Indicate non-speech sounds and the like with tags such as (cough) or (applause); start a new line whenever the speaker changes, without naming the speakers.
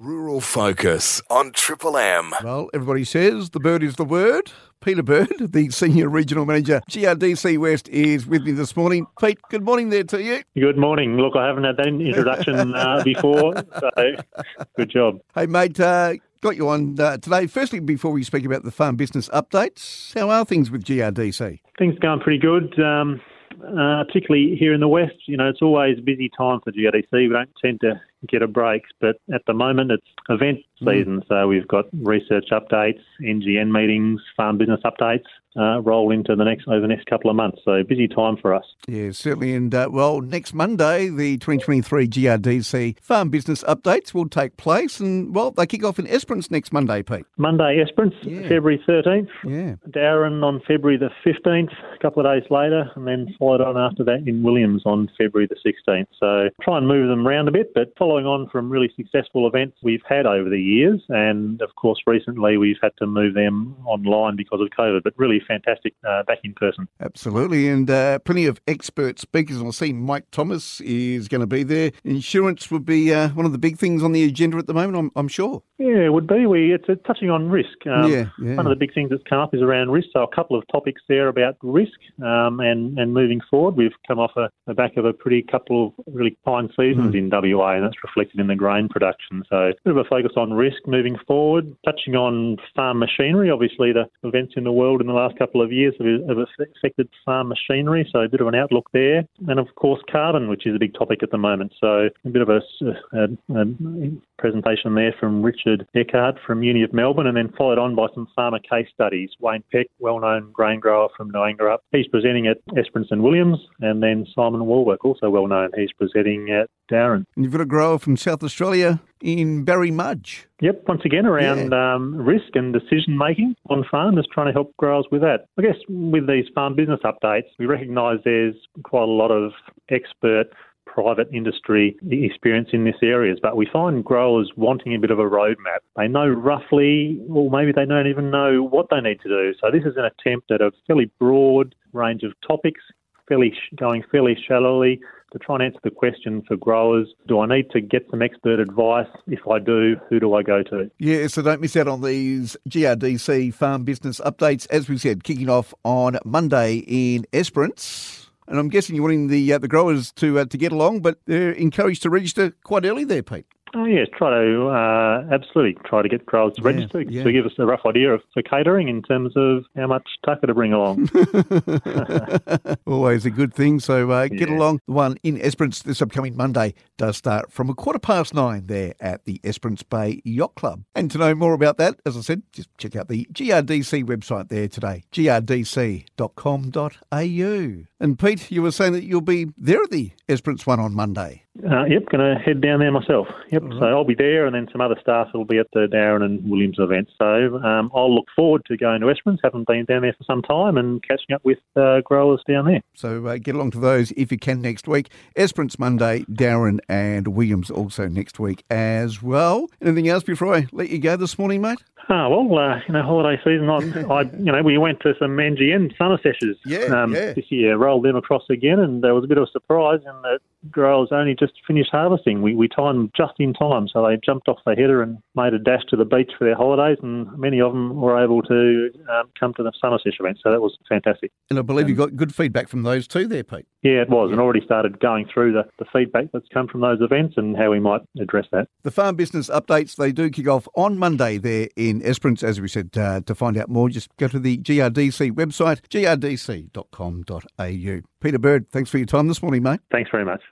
Rural Focus on Triple M.
Well, everybody says the bird is the word. Peter Bird, (laughs) the Senior Regional Manager, GRDC West, is with me this morning. Pete, good morning there to you.
Good morning. Look, I haven't had that introduction uh, (laughs) before, so good job.
Hey, mate, uh, got you on uh, today. Firstly, before we speak about the farm business updates, how are things with GRDC?
Things going pretty good. Um, uh, particularly here in the west, you know, it's always a busy time for GRDC. We don't tend to get a break, but at the moment it's event season, mm. so we've got research updates, NGN meetings, farm business updates, uh, roll into the next over the next couple of months. So busy time for us.
Yeah, certainly. And uh, well, next Monday, the 2023 GRDC farm business updates will take place, and well, they kick off in Esperance next Monday, Pete.
Monday, Esperance, yeah. February 13th.
Yeah.
Dowerin on February the 15th, a couple of days later, and then followed on after that in Williams on February the 16th. So try and move them around a bit, but following on from really successful events we've had over the years, and of course recently we've had to move them online because of COVID, but really fantastic uh, back in person.
Absolutely, and uh, plenty of expert speakers. I'll see Mike Thomas is going to be there. Insurance would be uh, one of the big things on the agenda at the moment, I'm, I'm sure.
Yeah, it would be. We it's touching on risk.
Um, yeah, yeah,
One of the big things that's come up is around risk. So a couple of topics there about risk um, and and moving forward. We've come off a, the back of a pretty couple of really fine seasons mm. in WA, and that's reflected in the grain production. So a bit of a focus on risk moving forward. Touching on farm machinery. Obviously, the events in the world in the last couple of years have, have affected farm machinery. So a bit of an outlook there, and of course carbon, which is a big topic at the moment. So a bit of a, a, a presentation there from Richard Eckard from Uni of Melbourne, and then followed on by some farmer case studies. Wayne Peck, well-known grain grower from Noangerup, he's presenting at Esperance and Williams, and then Simon Wallwork, also well-known, he's presenting at Dowerin.
And you've got a grower from South Australia in Barry Mudge.
Yep, once again around yeah. um, risk and decision making on farm, just trying to help growers with that. I guess with these farm business updates, we recognise there's quite a lot of expert private industry experience in this areas, but we find growers wanting a bit of a roadmap. They know roughly, or maybe they don't even know what they need to do. So this is an attempt at a fairly broad range of topics, fairly going fairly shallowly to try and answer the question for growers do I need to get some expert advice? If I do, who do I go to?
Yeah, so don't miss out on these GRDC farm business updates, as we said, kicking off on Monday in Esperance. And I'm guessing you're wanting the uh, the growers to uh, to get along, but they're encouraged to register quite early there, Pete.
Oh yes, try to uh, absolutely try to get growers to register yeah. to give us a rough idea of the catering in terms of how much tucker to bring along. (laughs)
Always a good thing. So uh, get yeah. along. The one in Esperance this upcoming Monday does start from a quarter past nine there at the Esperance Bay Yacht Club. And to know more about that, as I said, just check out the GRDC website there today, grdc.com.au. And Pete, you were saying that you'll be there at the Esperance one on Monday.
Uh, yep, going to head down there myself. Yep, so I'll be there, and then some other staff will be at the Dowerin and Williams event. So um, I'll look forward to going to Esperance. Haven't been down there for some time, and catching up with uh, growers down there.
So uh, get along to those if you can next week. Esperance Monday, Dowerin and Williams also next week as well. Anything else before I let you go this morning, mate?
Ah, well, uh, you know, holiday season. I, (laughs) I, you know, we went to some NGN summer sessions
yeah,
um,
yeah.
this year. Rolled them across again, and there was a bit of a surprise in that growers only just finished harvesting. We we timed just in time, so they jumped off the header and made a dash to the beach for their holidays, and many of them were able to um, come to the summer session event. So that was fantastic.
And I believe um, you got good feedback from those too, there, Pete.
Yeah, it was, and already started going through the, the feedback that's come from those events and how we might address that.
The farm business updates they do kick off on Monday there in Esperance, as we said said uh, to find out more, just go to the GRDC website, grdc.com.au. Peter Bird, thanks for your time this morning, mate.
Thanks very much.